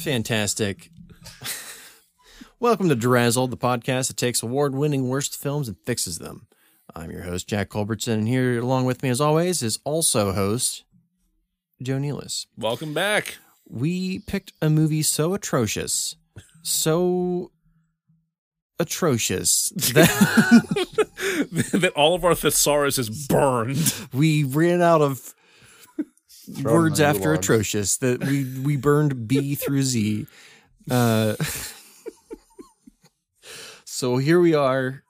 Fantastic. Welcome to DeRazzled, the podcast that takes award winning worst films and fixes them. I'm your host, Jack Culbertson, and here along with me, as always, is also host Joe Nealis. Welcome back. We picked a movie so atrocious, so atrocious that that all of our thesaurus is burned. we ran out of Throw it in words after atrocious that we we burned B through Z. Uh, so here we are.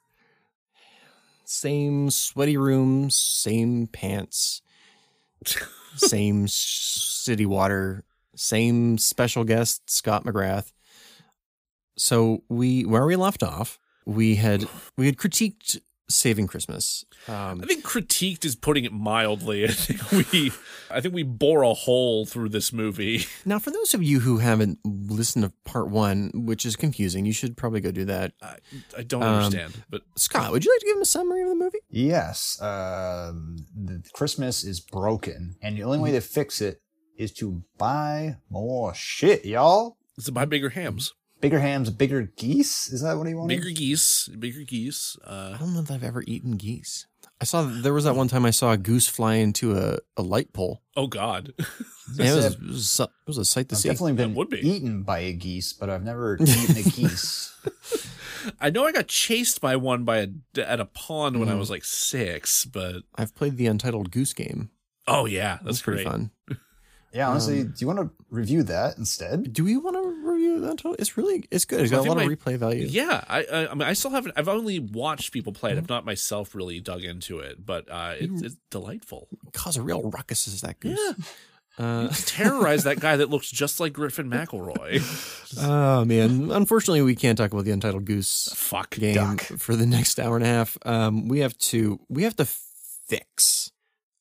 Same sweaty rooms, same pants, same city water, same special guest Scott McGrath. So we where we left off, we had we had critiqued Saving Christmas. Um, I think critiqued is putting it mildly. I think we I think we bore a hole through this movie. Now, for those of you who haven't listened to part one, which is confusing, you should probably go do that. I, I don't Um, understand, but Scott, would you like to give him a summary of the movie? Yes, um, the Christmas is broken, and the only way to fix it is to buy more shit, y'all. it's to buy bigger hams. Bigger hams, bigger geese. Is that what he wanted? Bigger geese, bigger geese. I Uh don't know if I've ever eaten geese. I saw there was that one time I saw a goose fly into a, a light pole. oh god. And it, was, it, was, a- it was a sight to I've see. definitely been would be. eaten by a geese, but I've never eaten a geese. I know I got chased by one by a at a pond when I Mhm. was like 6, but I've played the Untitled Goose Game. oh yeah, that's That's pretty fun. Yeah, honestly, Um, do you want to review that instead? Do we want to review that? Untitled? It's really it's good. It's got a lot of replay value. Yeah, I, I I mean I still haven't I've only watched people play it. I've not myself really dug into it, but uh it's, it's delightful. Cause a real ruckus is that goose. Yeah. Uh, terrorize that guy that looks just like Griffin McElroy. oh man, unfortunately we can't talk about the Untitled Goose Fuck. game Duck. for the next hour and a half. Um, we have to we have to fix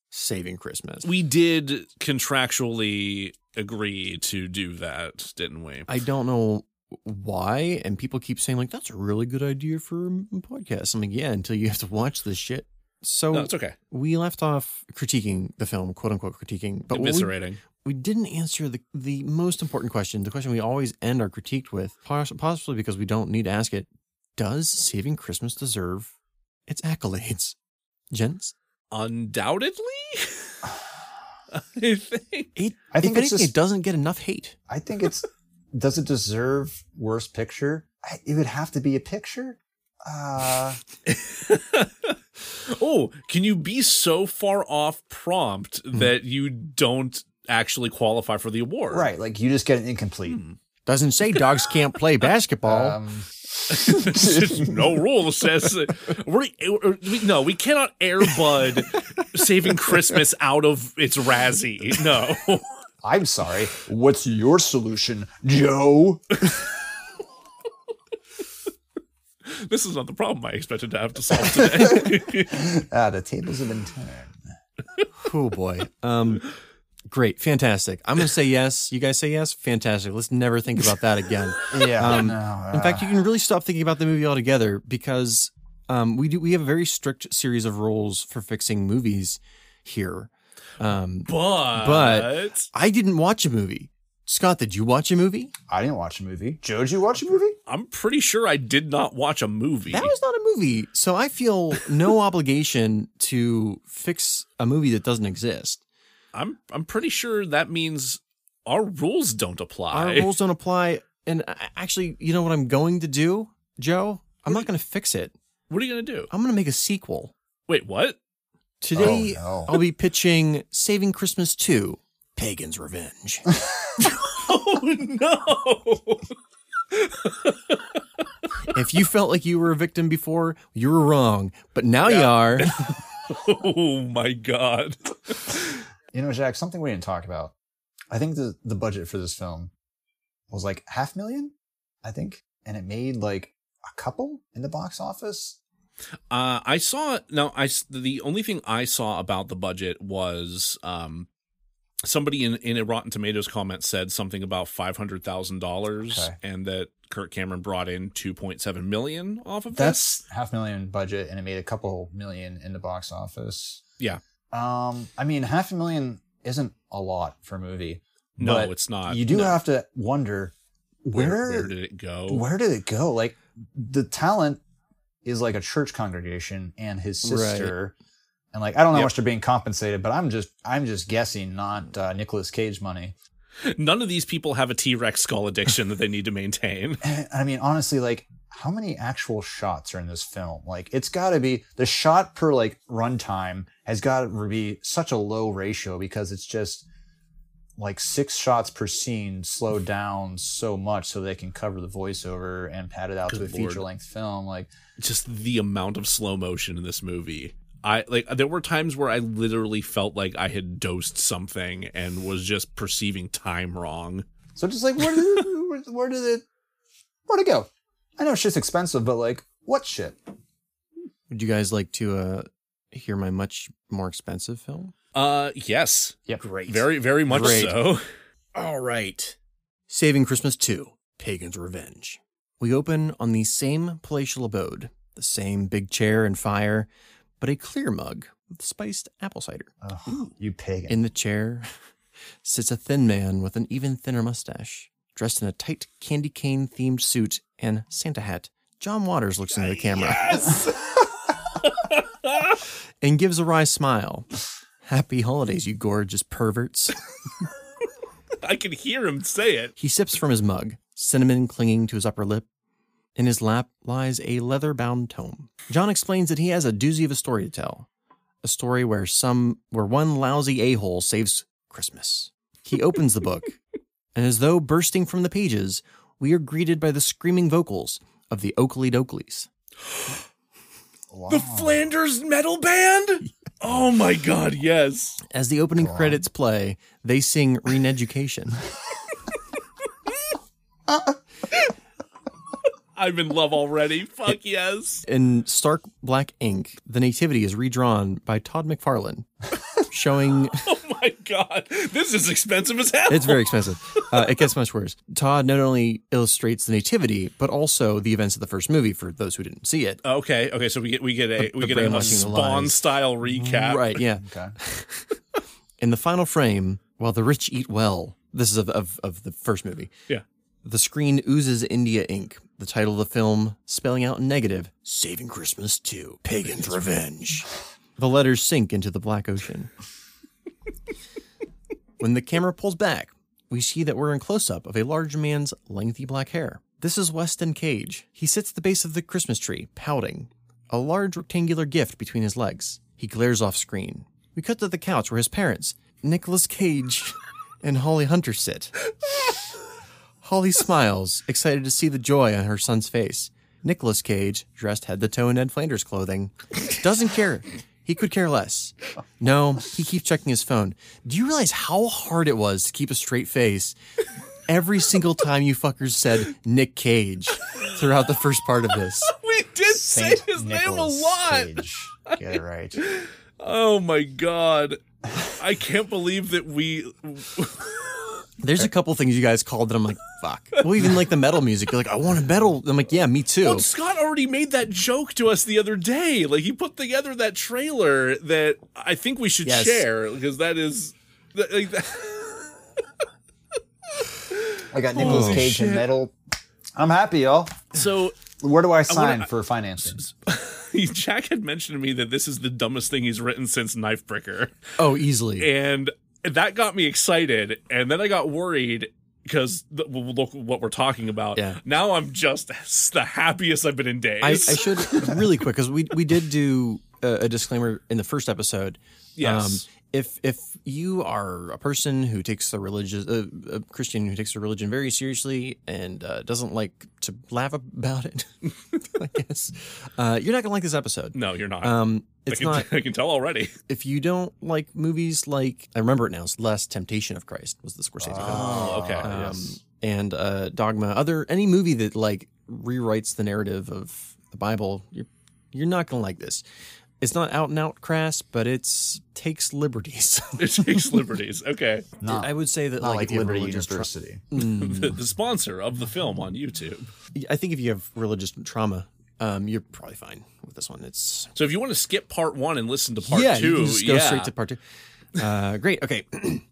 Saving Christmas. We did contractually agree to do that, didn't we? I don't know why, and people keep saying like that's a really good idea for a podcast. I'm like, yeah, until you have to watch this shit. So No, it's okay. we left off critiquing the film, quote unquote critiquing, but we, Eviscerating. we didn't answer the the most important question, the question we always end our critique with, possibly because we don't need to ask it. Does Saving Christmas deserve its accolades, gents? Undoubtedly. I think. It, I think if it's anything, just- it doesn't get enough hate. I think it's. does it deserve worst picture? I, it would have to be a picture. Uh, oh, can you be so far off prompt Hmm. that you don't actually qualify for the award? right, like you just get an incomplete. Hmm. Doesn't say dogs can't play basketball. Um, no rule says we we- no, we cannot airbud saving Christmas out of its Razzie. No. I'm sorry. What's your solution, Joe? This is not the problem I expected to have to solve today. ah, the tables have been turned. oh boy. Um, great, fantastic. I'm gonna say yes. You guys say yes. Fantastic. Let's never think about that again. Yeah. Um, no, In fact, uh, you can really stop thinking about the movie altogether because um, we do we have a very strict series of rules for fixing movies here. Um, but But- I didn't watch a movie. Scott, did you watch a movie? I didn't watch a movie. Joe, did you watch a movie? I'm pretty sure I did not watch a movie. That was not a movie, so I feel no obligation to fix a movie that doesn't exist. I'm I'm pretty sure that means our rules don't apply. Our rules don't apply. And actually, you know what I'm going to do, Joe? I'm not going to fix it. What are you gonna do? I'm going to make a sequel. Wait, what? Today, Oh, no. I'll be pitching Saving Christmas 2 Pagan's Revenge. Oh no! if you felt like you were a victim before, you were wrong. But now you are. oh my god! You know, Jack, something we didn't talk about. I think the the budget for this film was like half million, I think, and it made like a couple in the box office. Uh, I saw no. I the only thing I saw about the budget was um, somebody in in a Rotten Tomatoes comment said something about five hundred thousand dollars, and that Kirk Cameron brought in two point seven million off of That's half million budget, and it made a couple million in the box office. Yeah. Um, I mean, half a million isn't a lot for a movie. No, but it's not. You do No. have to wonder where, where where did it go? where did it go? Like the talent is like a church congregation and his Right. sister. And like I don't know how much they're being compensated, but I'm just I'm just guessing not uh, Nicolas Cage money. None of these people have a T Rex skull addiction that they need to maintain. I mean, honestly, like how many actual shots are in this film? Like it's got to be the shot per like runtime has got to be such a low ratio because it's just like six shots per scene slowed down so much so they can cover the voiceover and pad it out to a feature length film. Like Just the amount of slow motion in this movie. I like there were times where I literally felt like I had dosed something and was just perceiving time wrong. So just like where did it, where, where did it where'd it go? I know shit's expensive, but like what shit? Would you guys like to uh, hear my much more expensive film? Uh yes. Yep. Great. Very, very much Great. so. All right. Saving Christmas 2 Pagan's Revenge. We open on the same palatial abode, the same big chair and fire, but a clear mug with spiced apple cider. Oh, you pagan. In the chair sits a thin man with an even thinner mustache, dressed in a tight candy cane themed suit and Santa hat. John Waters looks into the camera and gives a wry smile. Happy holidays, you gorgeous perverts. I can hear him say it. He sips from his mug, cinnamon clinging to his upper lip. In his lap lies a leather bound tome. John explains that he has a doozy of a story to tell. A story where some where one lousy a-hole saves Christmas. He opens the book, and as though bursting from the pages, we are greeted by the screaming vocals of the Okilly Dokillys. Wow. The Flanders Metal Band? Oh my god, yes. As the opening Go on. credits play, they sing Re-Education. I'm in love already. Fuck yes. In stark black ink, the nativity is redrawn by Todd McFarlane, showing Oh my god. This is expensive as hell. It's very expensive. Uh, it gets much worse. Todd not only illustrates the nativity, but also the events of the first movie for those who didn't see it. Okay, okay, so we get we get a The- we the get a, a spawn lies. style recap. Right, yeah. Okay. In the final frame, while the rich eat well, this is of, of, of the first movie. Yeah. The screen oozes India ink, the title of the film spelling out in negative, Saving Christmas 2, Pagan's Revenge. The letters sink into the black ocean. When the camera pulls back, we see that we're in close up of a large man's lengthy black hair. This is Weston Cage. He sits at the base of the Christmas tree, pouting, a large rectangular gift between his legs. He glares off screen. We cut to the couch where his parents, Nicolas Cage and Holly Hunter, sit. Holly smiles, excited to see the joy on her son's face. Nicolas Cage, dressed head to toe in Ned Flanders clothing, doesn't care. He could care less. No, he keeps checking his phone. Do you realize how hard it was to keep a straight face every single time you fuckers said Nick Cage throughout the first part of this? We did say Saint his name a lot. Cage. Get it right. Oh my god. I can't believe that we There's a couple things you guys called that I'm like, fuck. Well, even like the metal music. You're like, I want a metal. I'm like, yeah, me too. Well, Scott already made that joke to us the other day. Like he put together that trailer that I think we should Yes. share because that is like, that- I got Nicolas Holy Cage shit. and metal. I'm happy, y'all. so Where do I sign wanna- for financing? Jack had mentioned to me that this is the dumbest thing he's written since Knife Bricker. Oh, easily. and that got me excited and then i got worried because look what we're talking about Yeah. now i'm just the happiest i've been in days I, I should really quick because we we did do a, a disclaimer in the first episode. Um, Yes. if if you are a person who takes the religious uh, a Christian who takes the religion very seriously and uh, doesn't like to laugh about it, I guess uh, you're not gonna like this episode. no you're not Um, I, it's can, not. I can tell already If you don't like movies like I remember it now, it's Last Temptation of Christ was the Scorsese film. Oh, okay. Um, yes. and uh, Dogma, other any movie that like rewrites the narrative of the Bible, you're you're not gonna like this. It's not out and out crass, but it's takes liberties. It takes liberties. Okay. Not, I would say that not like, like, if you have Liberty religious tra- University. The, the sponsor of the film on YouTube. I think if you have religious trauma, um, you're probably fine with this one. It's So if you want to skip part one and listen to part yeah, two, you can just go yeah. straight to part two. Uh, great. Okay.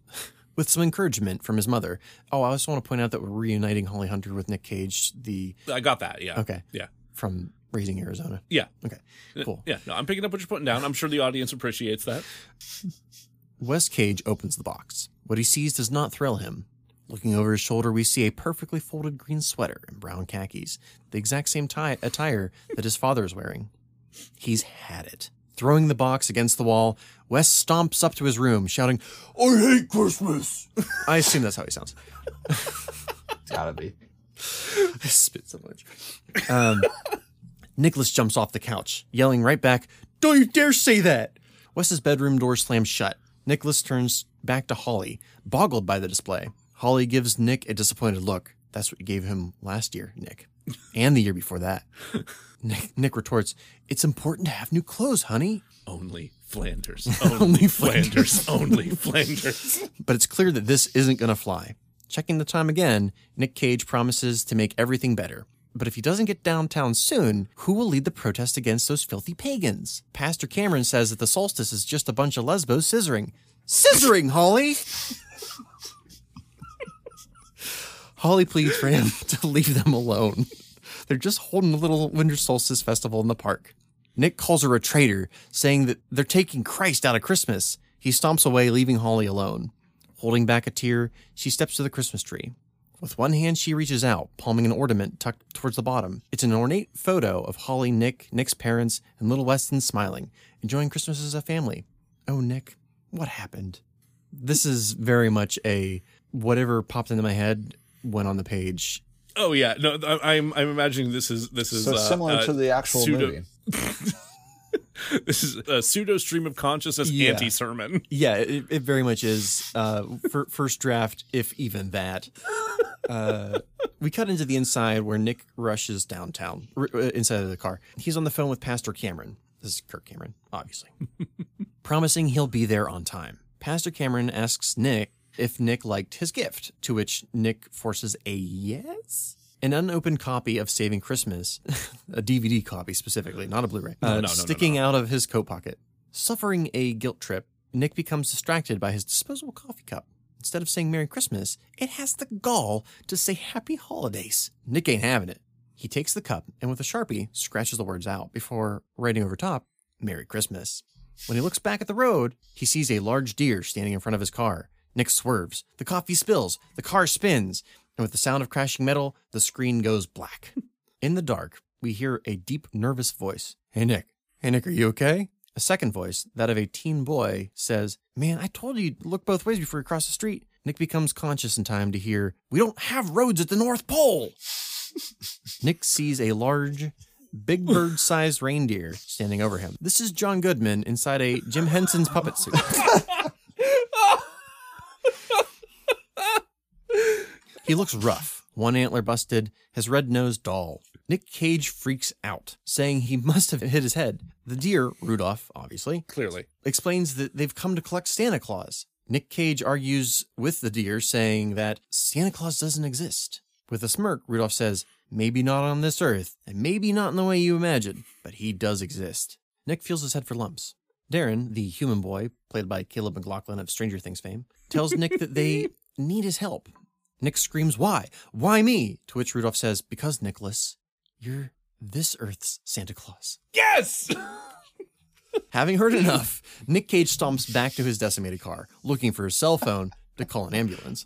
With some encouragement from his mother. Oh, I also want to point out that we're reuniting Holly Hunter with Nick Cage, the I got that. Yeah. okay Yeah. from Raising Arizona. Yeah. Okay, cool. Yeah. No, I'm picking up what you're putting down. I'm sure the audience appreciates that. Wes Cage opens the box. What he sees does not thrill him. Looking over his shoulder, we see a perfectly folded green sweater and brown khakis, the exact same tie- attire that his father is wearing. He's had it. Throwing the box against the wall, Wes stomps up to his room, shouting, I hate Christmas! I assume that's how he sounds. It's gotta be. I spit so much. Um, Nicholas jumps off the couch, yelling right back, Don't you dare say that! Wes's bedroom door slams shut. Nicholas turns back to Holly, boggled by the display. Holly gives Nick a disappointed look. That's what you gave him last year, Nick. And the year before that. Nick, Nick retorts, It's important to have new clothes, honey. Only Flanders. Only. Flanders. Only Flanders. But it's clear that this isn't going to fly. Checking the time again, Nick Cage promises to make everything better. But if he doesn't get downtown soon, who will lead the protest against those filthy pagans? Pastor Cameron says that the solstice is just a bunch of lesbos scissoring. Scissoring, Holly! Holly pleads for him to leave them alone. They're just holding a little winter solstice festival in the park. Nick calls her a traitor, saying that they're taking Christ out of Christmas. He stomps away, leaving Holly alone. Holding back a tear, she steps to the Christmas tree. With one hand, she reaches out, palming an ornament tucked towards the bottom. It's an ornate photo of Holly, Nick, Nick's parents, and little Weston smiling, enjoying Christmas as a family. Oh, Nick, what happened? This is very much a whatever popped into my head went on the page. Oh yeah. No, I- I'm I'm imagining this is this is So uh, similar uh, to the actual pseudo- movie. This is a pseudo stream of consciousness Yeah. anti sermon. Yeah, it, it very much is. Uh, fir- first draft, if even that. Uh, we cut into the inside where Nick rushes downtown, r- uh, inside of the car. He's on the phone with Pastor Cameron. This is Kirk Cameron, obviously. Promising he'll be there on time. Pastor Cameron asks Nick if Nick liked his gift, to which Nick forces a yes. An unopened copy of Saving Christmas, a DVD copy specifically, not a Blu ray, uh, no, no, no, sticking out of his coat pocket. Suffering a guilt trip, Nick becomes distracted by his disposable coffee cup. Instead of saying Merry Christmas, it has the gall to say Happy Holidays. Nick ain't having it. He takes the cup and with a sharpie scratches the words out before writing over top, Merry Christmas. When he looks back at the road, he sees a large deer standing in front of his car. Nick swerves. The coffee spills. The car spins. And with the sound of crashing metal, the screen goes black. In the dark, we hear a deep, nervous voice. Hey, Nick. Hey, Nick, are you okay? A second voice, that of a teen boy, says, Man, I told you to look both ways before you cross the street. Nick becomes conscious in time to hear, We don't have roads at the North Pole. Nick sees a large, big bird sized reindeer standing over him. This is John Goodman inside a Jim Henson's puppet suit. he looks rough, one antler busted, his red nose dull. Nick Cage freaks out, saying he must have hit his head. The deer, Rudolph, obviously, Clearly. explains that they've come to collect Santa Claus. Nick Cage argues with the deer, saying that Santa Claus doesn't exist. With a smirk, Rudolph says, Maybe not on this earth, and maybe not in the way you imagine, but he does exist. Nick feels his head for lumps. Darren, the human boy, played by Caleb McLaughlin of Stranger Things fame, tells Nick that they need his help. Nick screams, Why? Why me? To which Rudolph says, Because, Nicholas, you're this Earth's Santa Claus. Yes. Having heard enough, Nick Cage stomps back to his decimated car, looking for his cell phone to call an ambulance.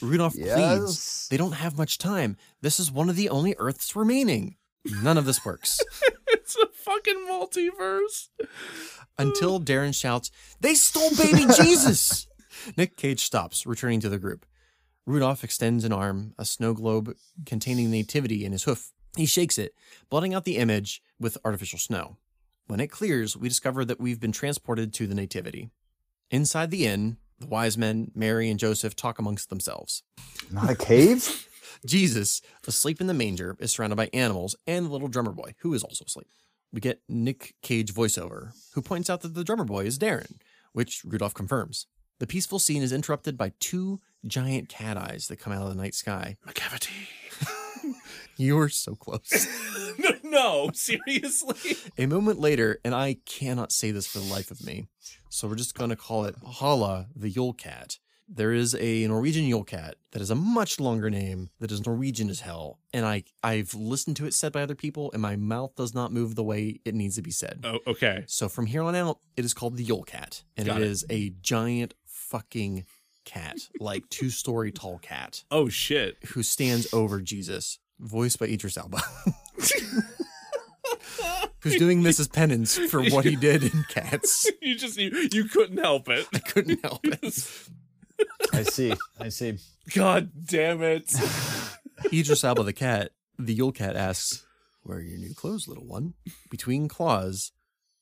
Rudolph pleads, they don't have much time. This is one of the only Earths remaining. None of this works. it's a fucking multiverse. Until Darren shouts, They stole baby Jesus! Nick Cage stops, returning to the group. Rudolph extends an arm, a snow globe containing nativity in his hoof. He shakes it, blotting out the image with artificial snow. When it clears, we discover that we've been transported to the nativity. Inside the inn, The wise men, Mary and Joseph, talk amongst themselves. Not a cave? Jesus, asleep in the manger, is surrounded by animals and the little drummer boy, who is also asleep. We get Nick Cage voiceover, who points out that the drummer boy is Darren, which Rudolph confirms. The peaceful scene is interrupted by two giant cat eyes that come out of the night sky. Macavity. You were so close. no, no, seriously. A moment later, and I cannot say this for the life of me, so we're just going to call it Hala the Yule Cat. There is a Norwegian Yule Cat that has a much longer name that is Norwegian as hell, and I I've listened to it said by other people, and my mouth does not move the way it needs to be said. Oh, okay. So from here on out, it is called the Yule Cat, and it it. is a giant fucking cat, like two story tall cat, Oh shit. who stands over Jesus, voiced by Idris Elba. Who's doing this as penance for what he did in Cats? You just you, you couldn't help it. I couldn't help it. I see. I see. God damn it. Idris Elba the cat, the Yule Cat asks, "Where are your new clothes, little one?" Between claws,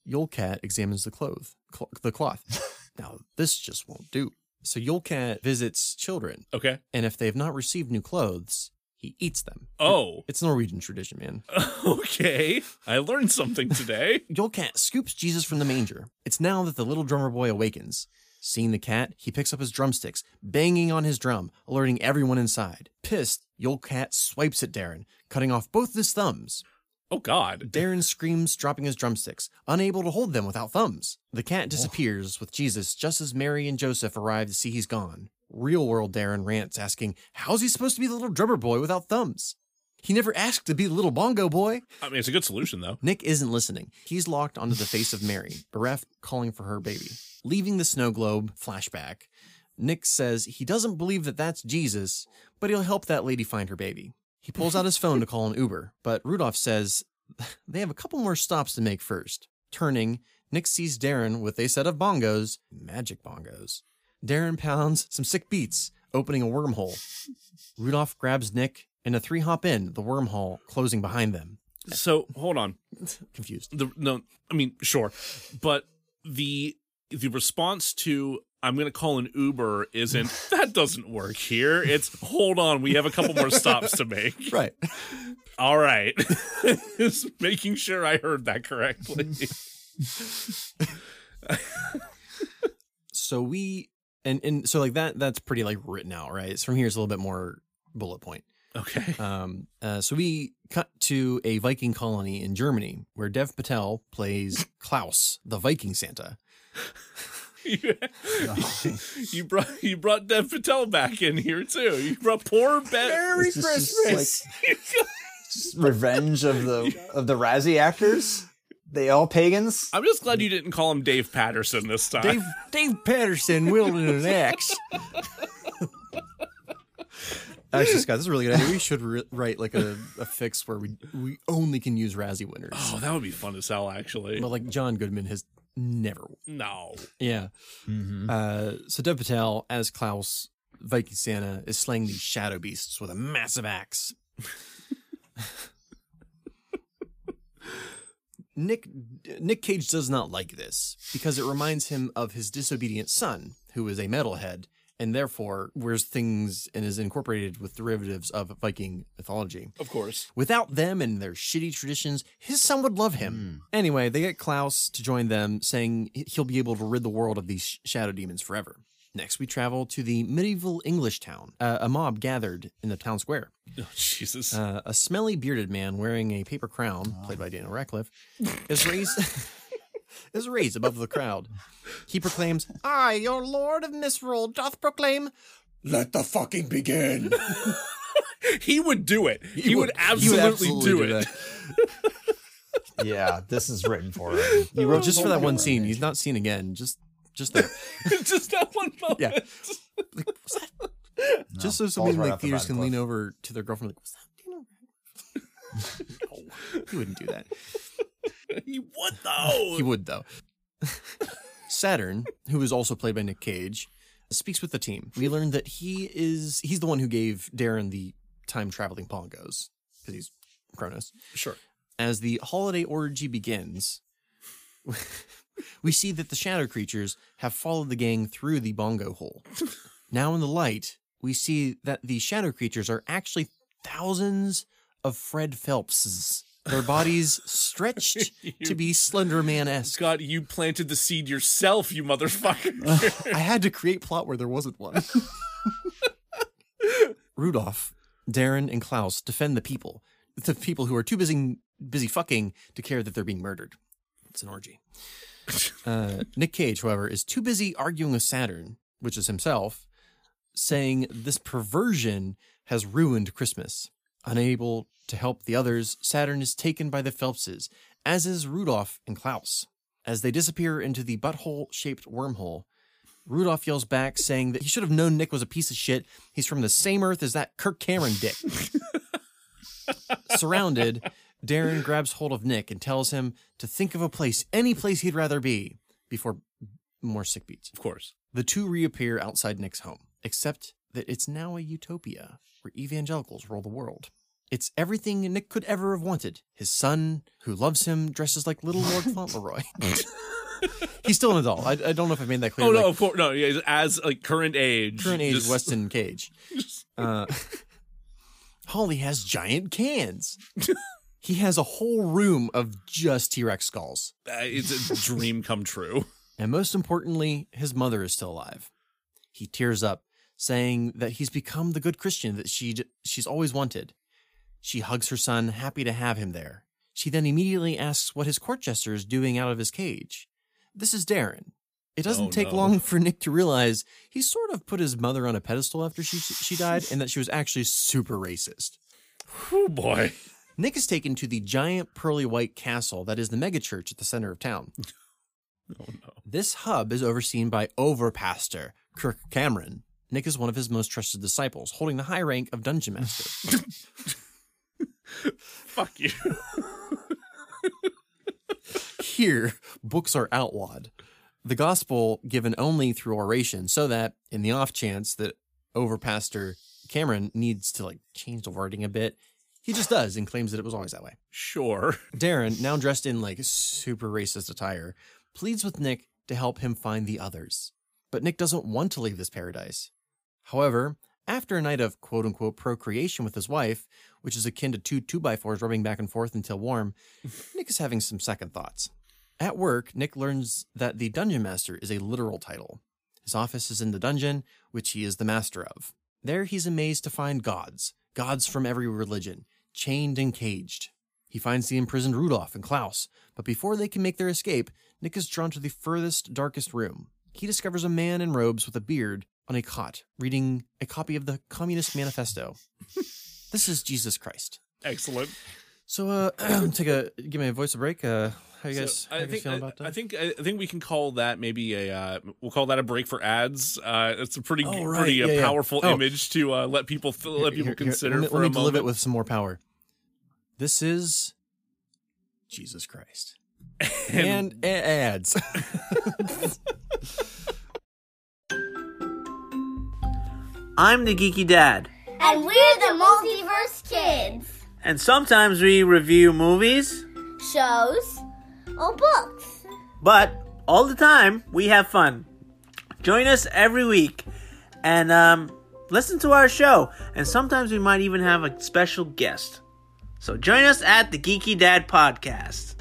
Yule Cat examines the cloth, cl- the cloth. Now this just won't do. So Yule Cat visits children, Okay. and if they have not received new clothes, he eats them. Oh. It's Norwegian tradition, man. Okay. I learned something today. Yule Cat scoops Jesus from the manger. It's now that the little drummer boy awakens. Seeing the cat, he picks up his drumsticks, banging on his drum, alerting everyone inside. Pissed, Yule Cat swipes at Darren, cutting off both his thumbs. Oh God. Darren screams, dropping his drumsticks, unable to hold them without thumbs. The cat oh. disappears with Jesus just as Mary and Joseph arrive to see he's gone. Real world Darren rants, asking, How's he supposed to be the little drummer boy without thumbs? He never asked to be the little bongo boy. I mean, it's a good solution though. Nick isn't listening. He's locked onto the face of Mary, bereft, calling for her baby. Leaving the snow globe, flashback. Nick says he doesn't believe that that's Jesus, but he'll help that lady find her baby. He pulls out his phone to call an Uber, but Rudolph says they have a couple more stops to make first. Turning, Nick sees Darren with a set of bongos, magic bongos. Darren pounds some sick beats, opening a wormhole. Rudolph grabs Nick, and the three hop in, the wormhole closing behind them. So hold on. Confused. The no, I mean sure, but the the response to I'm going to call an Uber isn't that doesn't work here. It's hold on, we have a couple more stops to make. Right. All right, just making sure I heard that correctly. so we and and so like that that's pretty like written out right so from here it's a little bit more bullet point Okay. um uh, so we cut to a viking colony in germany where dev patel plays klaus the viking santa you, you brought you brought Dev Patel back in here too. You brought poor Ben. Merry Christmas. Just revenge of the of the Razzie actors. They all pagans. I'm just glad you didn't call him Dave Patterson this time. dave dave patterson wielding an axe Actually, Scott, this is a really good idea. We should re- write like a, a fix where we we only can use Razzie winners. oh, that would be fun to sell, actually. But like John Goodman has never no. Yeah. Mm-hmm. Uh, so Dev Patel as Klaus Viking Santa is slaying these shadow beasts with a massive axe. Nick Nick Cage does not like this because it reminds him of his disobedient son, who is a metalhead and therefore wears things and is incorporated with derivatives of Viking mythology. Of course. Without them and their shitty traditions, his son would love him. Anyway, they get Klaus to join them, saying he'll be able to rid the world of these sh- shadow demons forever. Next, we travel to the medieval English town. Uh, a mob gathered in the town square. Oh, Jesus. Uh, a smelly bearded man wearing a paper crown, played by Daniel Radcliffe, is raised is raised above the crowd. He proclaims, "I, your lord of Misrule, doth proclaim." Let the fucking begin. he would do it. He, would, he absolutely, do, it. that. Yeah, this is written for him. You wrote oh, just for that one scene. He's not seen again. Just, just there. just that one moment. Yeah. Like, what's that? No, just so falls somebody in right like off the theaters can Radcliffe. lean over to their girlfriend, like, "What's that?" no, he wouldn't do that. He would though. He would though. Saturn, who is also played by Nick Cage, speaks with the team. We learn that he is he's the one who gave Darren the time traveling bongos because he's Kronos. Sure. As the holiday orgy begins, we see that the shadow creatures have followed the gang through the bongo hole. Now, in the light, we see that the shadow creatures are actually thousands of Fred Phelpses. Their bodies stretched to be Slender Man esque. God, you planted the seed yourself, you motherfucker. I had to create plot where there wasn't one. Rudolph, Darren, and Klaus defend the people, the people who are too busy busy fucking to care that they're being murdered. It's an orgy. Uh, Nick Cage, however, is too busy arguing with Saturn, which is himself, saying this perversion has ruined Christmas. Unable to help the others, Saturn is taken by the Phelpses, as is Rudolph and Klaus. As they disappear into the butthole shaped wormhole, Rudolph yells back, saying that he should have known Nick was a piece of shit. He's from the same Earth as that Kirk Cameron dick. Surrounded, Darren grabs hold of Nick and tells him to think of a place, any place he'd rather be, before more sick beats. of course. The two reappear outside Nick's home, except that it's now a utopia where evangelicals rule the world. It's everything Nick could ever have wanted. His son, who loves him, dresses like little Lord Fauntleroy. He's still an adult. I, I don't know if I made that clear. Oh no, like, of course no. Yeah, as like current age, current age just- Weston Cage. Uh, Holly has giant cans. he has a whole room of just T Rex skulls. uh, it's a dream come true. And most importantly, his mother is still alive. He tears up, saying that he's become the good Christian that she she's always wanted. She hugs her son, happy to have him there. She then immediately asks what his court jester is doing out of his cage. This is Darren. It doesn't Oh, take no. long for Nick to realize he sort of put his mother on a pedestal after she she died, and that she was actually super racist. Oh boy. Nick is taken to the giant pearly white castle that is the megachurch at the center of town. Oh no. This hub is overseen by Overpastor Kirk Cameron. Nick is one of his most trusted disciples, holding the high rank of Dungeon Master. Fuck you. Here, books are outlawed. The gospel given only through oration, so that in the off chance that Overpastor Cameron needs to like change the wording a bit, he just does and claims that it was always that way. Sure. Darren, now dressed in like super racist attire, pleads with Nick to help him find the others. But Nick doesn't want to leave this paradise. However, after a night of quote unquote procreation with his wife, which is akin to two 2x4s rubbing back and forth until warm, Nick is having some second thoughts. At work, Nick learns that the Dungeon Master is a literal title. His office is in the dungeon, which he is the master of. There, he's amazed to find gods, gods from every religion, chained and caged. He finds the imprisoned Rudolph and Klaus, but before they can make their escape, Nick is drawn to the furthest, darkest room. He discovers a man in robes with a beard on a cot, reading a copy of the Communist Manifesto. this is Jesus Christ. Excellent. So, uh, take a give my voice a break. Uh, how you guys, So, how I you guys think feeling I, about that? I think I think we can call that maybe a uh, we'll call that a break for ads. Uh, it's a pretty Oh, right. pretty Yeah, uh, yeah. powerful Oh. image to uh, let people let people Here- here, consider let me, for let me a moment. it with some more power. This is Jesus Christ and, a- ads. I'm the Geeky Dad, And we're the Multiverse Kids. and sometimes we review movies, Shows or books. but all the time we have fun. Join us every week and um, listen to our show, and sometimes we might even have a special guest. So join us at the Geeky Dad Podcast.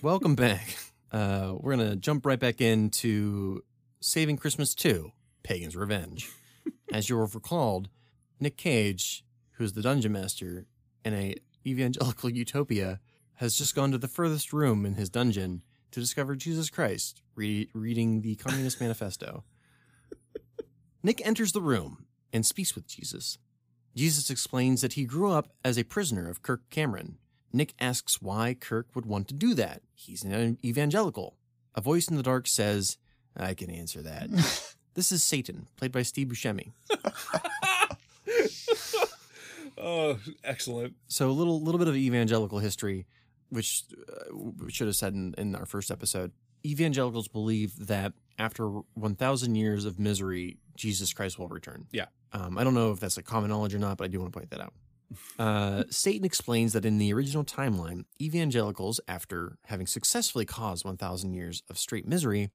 Welcome back. Uh, we're gonna jump right back into Saving Christmas 2, Pagan's Revenge. As you'll have recalled, Nick Cage, who's the dungeon master in a evangelical utopia, has just gone to the furthest room in his dungeon to discover Jesus Christ re- reading the Communist Manifesto. Nick enters the room and speaks with Jesus. Jesus explains that he grew up as a prisoner of Kirk Cameron. Nick asks why Kirk would want to do that. He's an evangelical. A voice in the dark says, I can answer that. this is Satan, played by Steve Buscemi. Oh, excellent. So a little little bit of evangelical history, which uh, we should have said in, in our first episode. Evangelicals believe that after 1,000 years of misery, Jesus Christ will return. Yeah. Um, I don't know if that's a common knowledge or not, but I do want to point that out. Uh, Satan explains that in the original timeline, evangelicals, after having successfully caused 1,000 years of straight misery,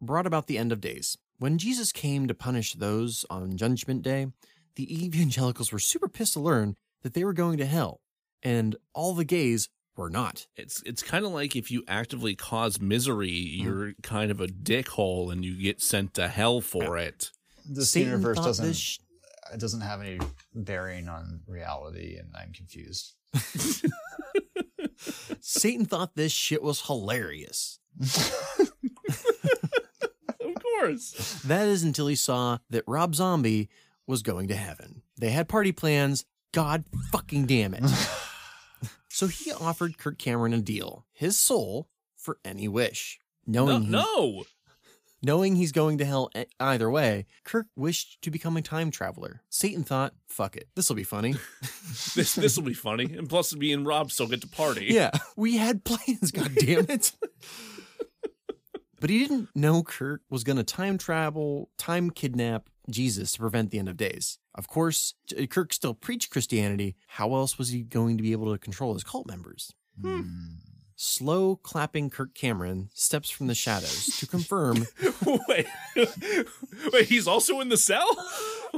brought about the end of days. When Jesus came to punish those on Judgment Day, the evangelicals were super pissed to learn that they were going to hell, and all the gays were not. It's it's kind of like if you actively cause misery, you're kind of a dickhole and you get sent to hell for it. This Satan universe doesn't this sh- it doesn't have any bearing on reality, and I'm confused. Satan thought this shit was hilarious. Of course. That is until he saw that Rob Zombie was going to heaven. They had party plans. God fucking damn it. so he offered Kirk Cameron a deal his soul for any wish. No, Knowing, he- no. Knowing he's going to hell either way, Kirk wished to become a time traveler. Satan thought, fuck it, this will be funny. This this will be funny, and plus, me and Rob still get to party. yeah, we had plans, god damn it. but he didn't know Kirk was going to time travel, time kidnap Jesus to prevent the end of days. Of course, Kirk still preached Christianity. How else was he going to be able to control his cult members? Hmm. Slow clapping Kirk Cameron steps from the shadows to confirm wait, wait, he's also in the cell.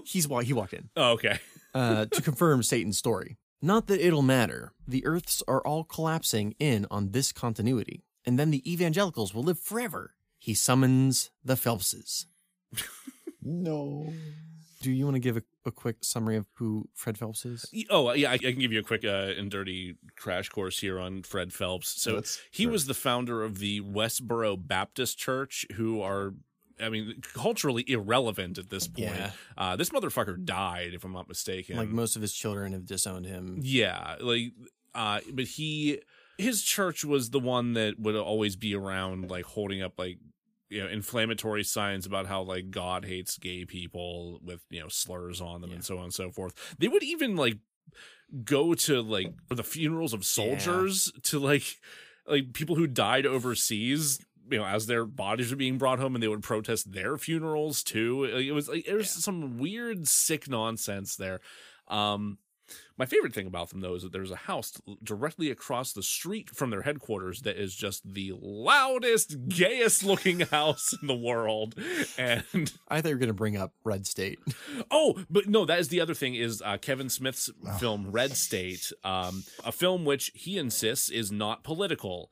he's wa- he walked in. Oh, okay. uh, to confirm Satan's story. Not that it'll matter. The Earths are all collapsing in on this continuity, and then the evangelicals will live forever. He summons the Phelpses. No. Do you want to give a, a quick summary of who Fred Phelps is? Oh, yeah, I, I can give you a quick uh, and dirty crash course here on Fred Phelps. So Let's- he sure. was the founder of the Westboro Baptist Church, who are, I mean, culturally irrelevant at this point. Yeah. Uh, this motherfucker died, if I'm not mistaken. Like most of his children have disowned him. Yeah, like uh but he his church was the one that would always be around like holding up like you know inflammatory signs about how like God hates gay people with you know slurs on them Yeah. and so on and so forth. They would even like go to like the funerals of soldiers to like like people who died overseas you know as their bodies were being brought home and they would protest their funerals too it was like there was some weird sick nonsense there um my favorite thing about them, though, is that there's a house directly across the street from their headquarters that is just the loudest, gayest looking house in the world. And I thought you were going to bring up Red State. oh, but no, that is the other thing is uh, Kevin Smith's film Red State, um, a film which he insists is not political.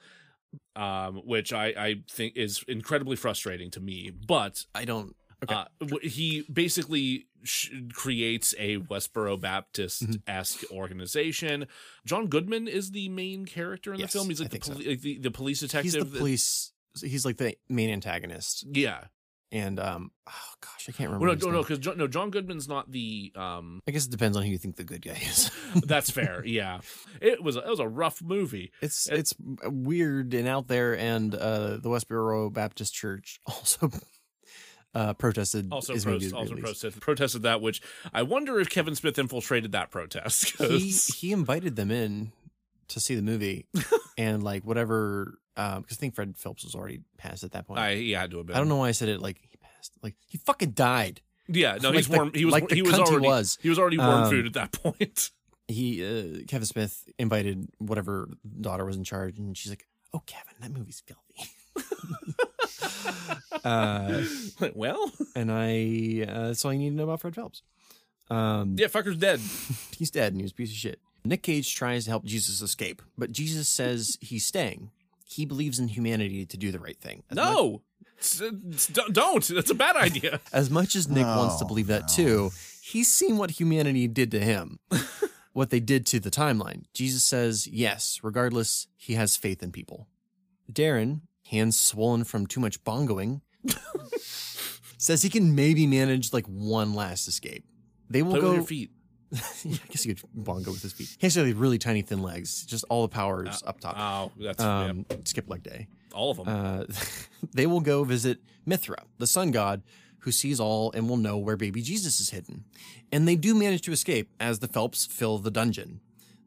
Um, which I, I think is incredibly frustrating to me, but I don't. Okay. uh, he basically sh- creates a Westboro Baptist esque organization. John Goodman is the main character in Yes, the film. He's like the, think so. like the the police detective. he's the police. He's like the main antagonist. yeah. And, um, oh gosh, I can't remember. Well, no, no, no, because John, no, John Goodman's not the. Um, I guess it depends on who you think the good guy is. that's fair. Yeah, it was a, it was a rough movie. It's It- it's weird and out there, and uh, the Westboro Baptist Church also uh, protested. Also, his pro- also protested, protested that, which I wonder if Kevin Smith infiltrated that protest. He he invited them in to see the movie, and like whatever, because I think Fred Phelps was already passed at that point. I, he had to have been. I don't know why I said it like he passed. Like he fucking died. Yeah, no, Like he's the- warm. He was. like he was cunt he already. was. He was already worm Um, food at that point. He uh, Kevin Smith invited whatever daughter was in charge, and she's like, "Oh, Kevin, that movie's filthy." Uh, well, and I uh, that's all you need to know about Fred Phelps. Um, yeah, fucker's dead. he's dead and he was a piece of shit. Nick Cage tries to help Jesus escape, but Jesus says he's staying. He believes in humanity to do the right thing. As much, No, It's- it's- don't- don't. That's a bad idea. as much as Nick wants to believe that no. too, he's seen what humanity did to him, what they did to the timeline. Jesus says yes, regardless, he has faith in people. Darren, hands swollen from too much bongoing, says he can maybe manage like one last escape. They will Play go. with your feet. yeah, I guess he could bongo with his feet. He has really, really tiny, thin legs. Just all the powers up top. Oh, that's um, skip leg day. all of them. Uh, they will go visit Mithra, the sun god, who sees all and will know where baby Jesus is hidden. And they do manage to escape as the Phelps fill the dungeon.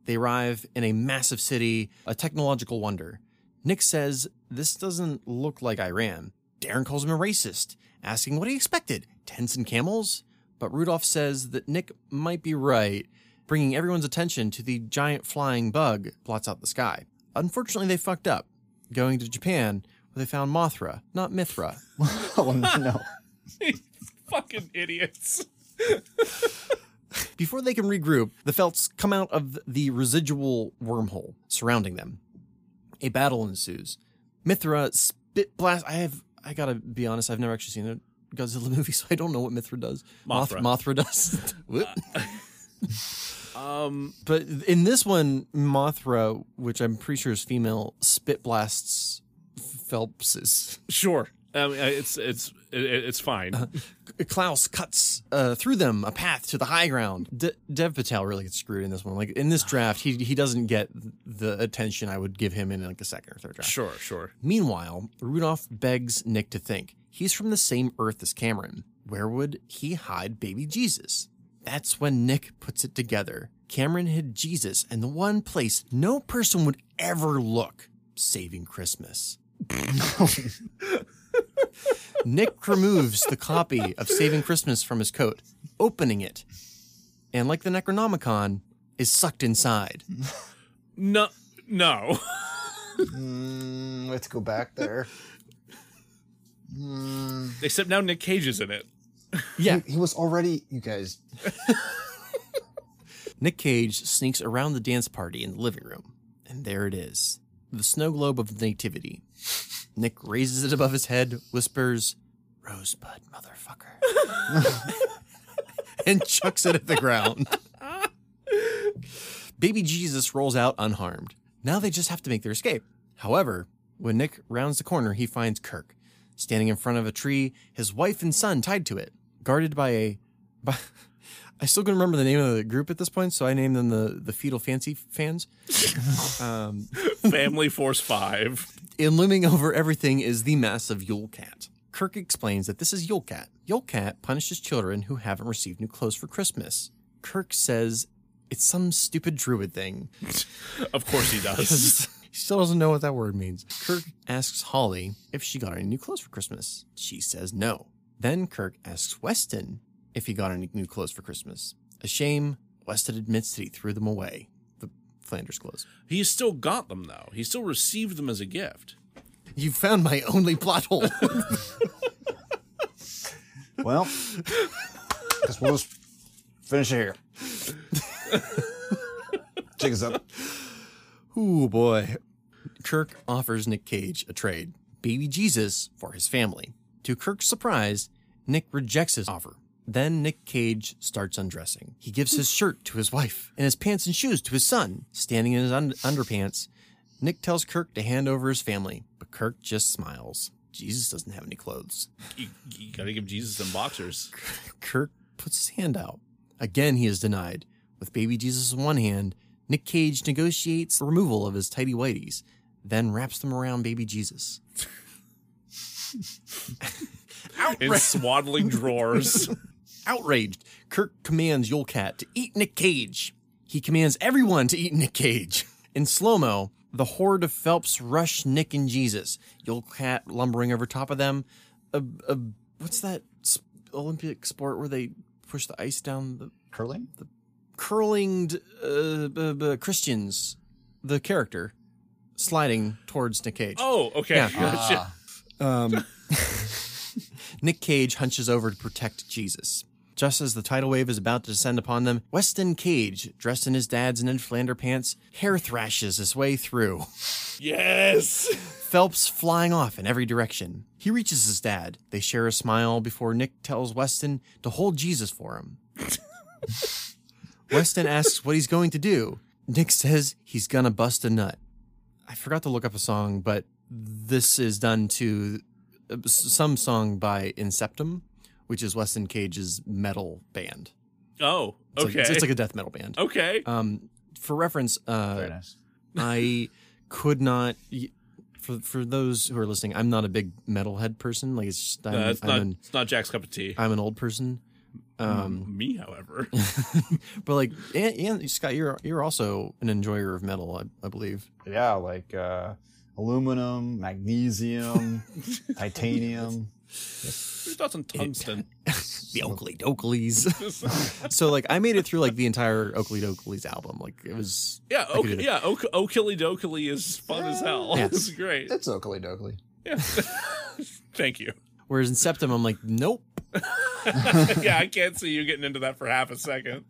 They arrive in a massive city, a technological wonder. Nick says this doesn't look like Iran. Darren calls him a racist, asking what he expected tents and camels? But Rudolph says that Nick might be right, bringing everyone's attention to the giant flying bug blots out the sky. Unfortunately, they fucked up, going to Japan where they found Mothra, not Mithra. oh no. Fucking idiots. Before they can regroup, the Phelps come out of the residual wormhole surrounding them. A battle ensues. Mithra spit blast. I have. I gotta be honest. I've never actually seen a Godzilla movie, so I don't know what Mithra does. Mothra. Mothra does. Whoop. Um, but in this one, Mothra, which I'm pretty sure is female, spit blasts Phelps's. sure. Um, it's it's it, it's fine. Klaus cuts uh, through them a path to the high ground. D- Dev Patel really gets screwed in this one. Like in this draft, he he doesn't get the attention I would give him in like a second or third draft. Sure, sure. Meanwhile, Rudolph begs Nick to think. He's from the same Earth as Cameron. Where would he hide baby Jesus? That's when Nick puts it together. Cameron hid Jesus in the one place no person would ever look saving Christmas. Nick removes the copy of Saving Christmas from his coat, opening it, and like the Necronomicon, is sucked inside. No, no. Mm, we have to go back there. Except now Nick Cage is in it. Yeah, He, he was already. You guys. Nick Cage sneaks around the dance party in the living room, and there it is the snow globe of the Nativity. Nick raises it above his head, whispers, Rosebud, motherfucker, and chucks it at the ground. Baby Jesus rolls out unharmed. Now they just have to make their escape. However, when Nick rounds the corner, he finds Kirk standing in front of a tree, his wife and son tied to it, guarded by a. By, I still can remember the name of the group at this point, so I named them the the Fetal Fancy fans. um, Family Force Five. and looming over everything is the massive Yule Cat. Kirk explains that this is Yule Cat. Yule Cat punishes children who haven't received new clothes for Christmas. Kirk says it's some stupid druid thing. Of course he does. he still doesn't know what that word means. Kirk asks Holly if she got any new clothes for Christmas. She says no. Then Kirk asks Weston if he got any new clothes for Christmas. A shame, Weston admits that he threw them away. The Flanders clothes. he still got them though. He still received them as a gift. You found my only plot hole. Well, guess we'll just finish it here. Jig us up. Ooh, boy. Kirk offers Nick Cage a trade baby Jesus for his family. To Kirk's surprise, Nick rejects his offer. Then Nick Cage starts undressing. He gives his shirt to his wife and his pants and shoes to his son. Standing in his un- underpants, Nick tells Kirk to hand over his family, but Kirk just smiles. Jesus doesn't have any clothes. You, you gotta give Jesus some boxers. Kirk puts his hand out. Again, he is denied. With baby Jesus in one hand, Nick Cage negotiates the removal of his tidy whities, then wraps them around baby Jesus. In swaddling drawers. Outraged, Kirk commands Yule Cat to eat Nick Cage. He commands everyone to eat Nick Cage. In slow mo, the horde of Phelps rush Nick and Jesus. Yule Cat lumbering over top of them. A, a, what's that Olympic sport where they push the ice down the Curling? The curling uh, b- b- Christians, the character, sliding towards Nick Cage. Oh, okay. Yeah. Gotcha. Um, Nick Cage hunches over to protect Jesus. Just as the tidal wave is about to descend upon them, Weston Cage, dressed in his dad's Ned Flander pants, hair thrashes his way through. yes. Phelps flying off in every direction. He reaches his dad. They share a smile before Nick tells Weston to hold Jesus for him. Weston asks what he's going to do. Nick says he's gonna bust a nut. I forgot to look up a song, but this is done to uh, some song by Inceptum, which is Weston Cage's metal band. Oh, It's okay. like, it's, it's like a death metal band. okay. Um, for reference, uh, nice. I could not. For for those who are listening, I'm not a big metalhead person. Like it's just, I'm, Uh, it's I'm not. an it's not Jack's cup of tea. I'm an old person. Um, Me, however. but like, and, and Scott, you're you're also an enjoyer of metal, I, I believe. Yeah, like uh, aluminum, magnesium, titanium. Your thoughts on tungsten? the Okilly Dokillys. so like I made it through like the entire Okilly Dokillys album. Like it was yeah, I okay, yeah. Oak, Okilly Dokilly is fun as hell. Yeah. It's great. It's Okilly Dokilly. Yeah. Thank you. whereas in Septum I'm like, nope. yeah, I can't see you getting into that for half a second.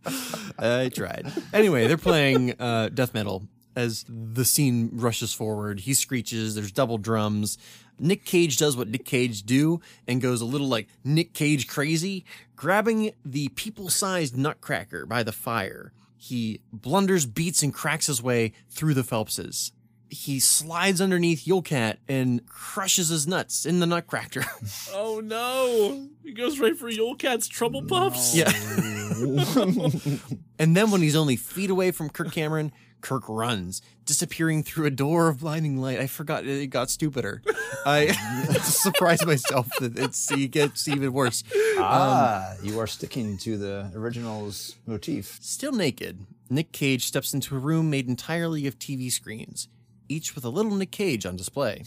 I tried. Anyway, they're playing uh, death metal as the scene rushes forward. He screeches. There's double drums. Nick Cage does what Nick Cage do and goes a little like Nick Cage crazy, grabbing the people-sized nutcracker by the fire. He blunders, beats, and cracks his way through the Phelpses. He slides underneath Yule Cat and crushes his nuts in the nutcracker. Oh no! He goes right for Yule Cat's trouble puffs. Yeah. and then when he's only feet away from Kirk Cameron, Kirk runs, disappearing through a door of blinding light. I forgot it got stupider. I surprised myself that it's it gets even worse. Ah, you are sticking to the original's motif. Still naked, Nick Cage steps into a room made entirely of TV screens, each with a little Nick Cage on display.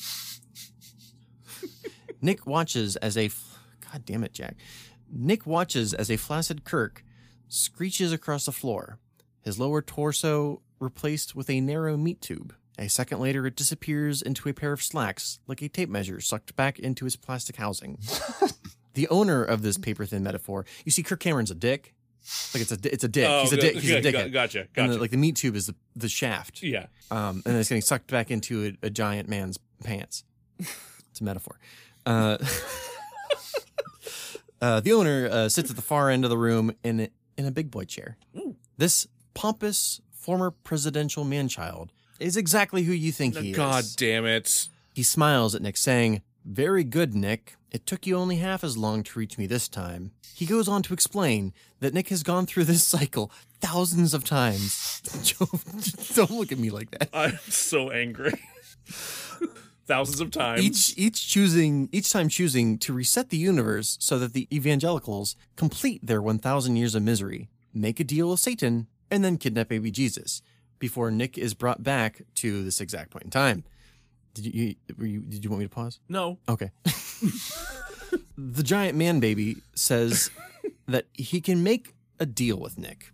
Nick watches as a. God damn it, Jack. Nick watches as a flaccid Kirk screeches across the floor, his lower torso replaced with a narrow meat tube. A second later, it disappears into a pair of slacks, like a tape measure sucked back into his plastic housing. the owner of this paper thin metaphor, you see, Kirk Cameron's a dick. Like it's a it's a dick. Oh, he's a dick. He's a okay, dickhead. got- Gotcha. And Gotcha. the, like the meat tube is the, the shaft. yeah. Um, and then it's getting sucked back into a, a giant man's pants. It's a metaphor. Uh, uh, the owner uh, sits at the far end of the room in in a big boy chair. This pompous former presidential man-child is exactly who you think he God is. God damn it. He smiles at Nick, saying, Very good, Nick. It took you only half as long to reach me this time. He goes on to explain that Nick has gone through this cycle thousands of times. Don't look at me like that. I'm so angry. Thousands of times. Each each choosing each time choosing to reset the universe so that the evangelicals complete their 1000 years of misery, make a deal with Satan, and then kidnap baby Jesus before Nick is brought back to this exact point in time. Did you, were you did you want me to pause? no. Okay. the giant man baby says that he can make a deal with Nick.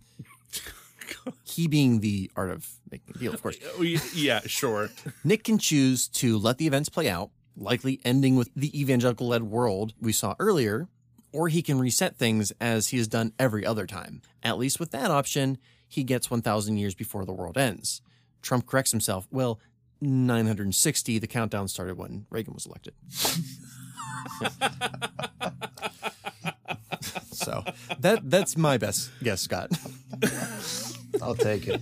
He being the art of making a deal, of course. Oh, yeah, sure. Nick can choose to let the events play out, likely ending with the evangelical led world we saw earlier, or he can reset things as he has done every other time. At least with that option, he gets 1,000 years before the world ends. Trump corrects himself. Well, 960, the countdown started when Reagan was elected. so that that's my best guess, Scott. I'll take it.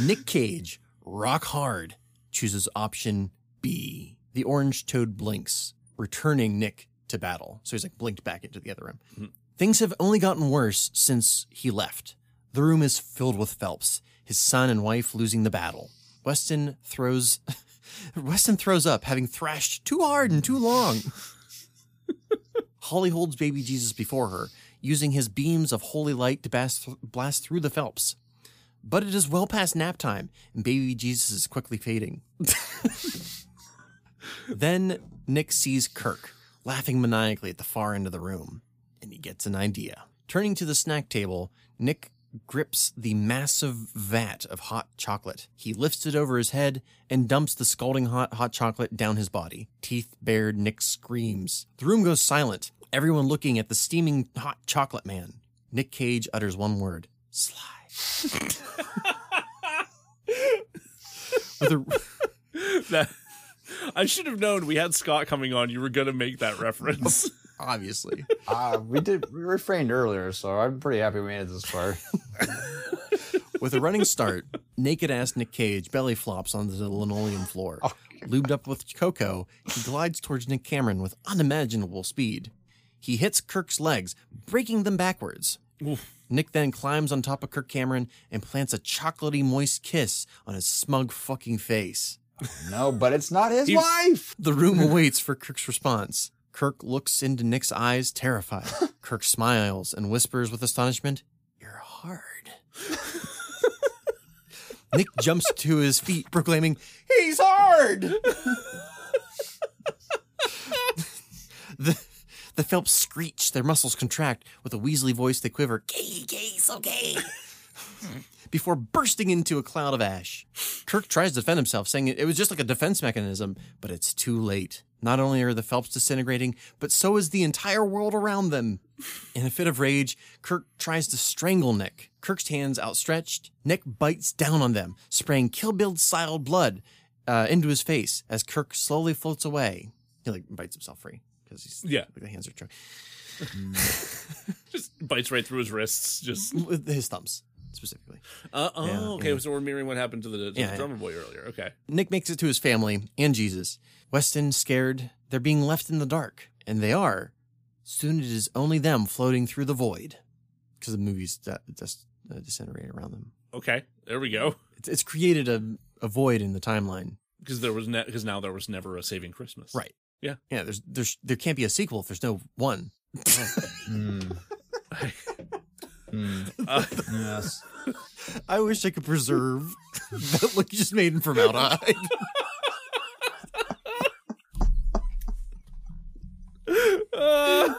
Nick Cage, rock hard, chooses option B. The orange toad blinks, returning Nick to battle. So he's like blinked back into the other room. Mm-hmm. Things have only gotten worse since he left. The room is filled with Phelps, his son and wife losing the battle. Weston throws Weston throws up, having thrashed too hard and too long. Holly holds baby Jesus before her, using his beams of holy light to blast, blast through the Phelps. But it is well past nap time, and baby Jesus is quickly fading. then Nick sees Kirk, laughing maniacally at the far end of the room, and he gets an idea. Turning to the snack table, Nick grips the massive vat of hot chocolate. He lifts it over his head and dumps the scalding hot hot chocolate down his body. Teeth bared, Nick screams. The room goes silent, everyone looking at the steaming hot chocolate man. Nick Cage utters one word Sly. With a, That I should have known we had Scott coming on. You were going to make that reference. obviously. Uh, we did we refrained earlier, so I'm pretty happy we made it this far. With a running start, naked ass Nick Cage belly flops onto the linoleum floor. Lubed up with cocoa, he glides towards Nick Cameron with unimaginable speed. He hits Kirk's legs, breaking them backwards. Nick then climbs on top of Kirk Cameron and plants a chocolatey moist kiss on his smug fucking face. no, but it's not his wife. The room awaits for Kirk's response. Kirk looks into Nick's eyes, terrified. Kirk smiles and whispers with astonishment, You're hard. Nick jumps to his feet, proclaiming, He's hard! the, The Phelps screech, their muscles contract. With a Weasley voice, they quiver, gay, gay, so gay. Before bursting into a cloud of ash. Kirk tries to defend himself, saying it was just like a defense mechanism, but it's too late. Not only are the Phelps disintegrating, but so is the entire world around them. In a fit of rage, Kirk tries to strangle Nick. Kirk's hands outstretched. Nick bites down on them, spraying Kill Bill style blood uh, into his face as Kirk slowly floats away. He like bites himself free because he's Yeah. like the hands are trying Just bites right through his wrists. Just his thumbs specifically. uh, oh, Yeah, okay. yeah. So we're mirroring what happened to the, to Yeah, the drummer boy earlier. Okay. Nick makes it to his family and Jesus. Weston scared they're being left in the dark, and they are. Soon it is only them floating through the void because the movies that just uh, disintegrate around them. Okay. There we go. It's, it's created a, a void in the timeline. Because there was because now there was never a saving Christmas. Right. Yeah. Yeah, there's there's there can't be a sequel if there's no one. Hmm. Hmm. Uh, Yes. I wish I could preserve that look you just made in formaldehyde. uh,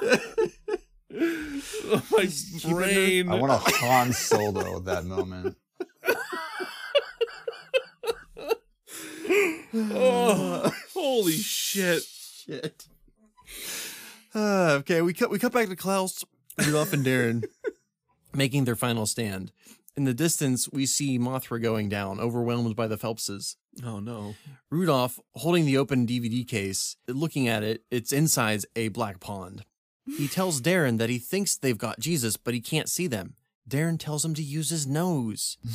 oh, my brain. I want to Han Solo at that moment. oh, holy shit. Shit. Uh, okay, we cut we cut back to Klaus, Rudolph, and Darren making their final stand. In the distance, we see Mothra going down, overwhelmed by the Phelpses. Oh no. Rudolph, holding the open DVD case, looking at it, it's inside a black pond. He tells Darren that he thinks they've got Jesus, but he can't see them. Darren tells him to use his nose.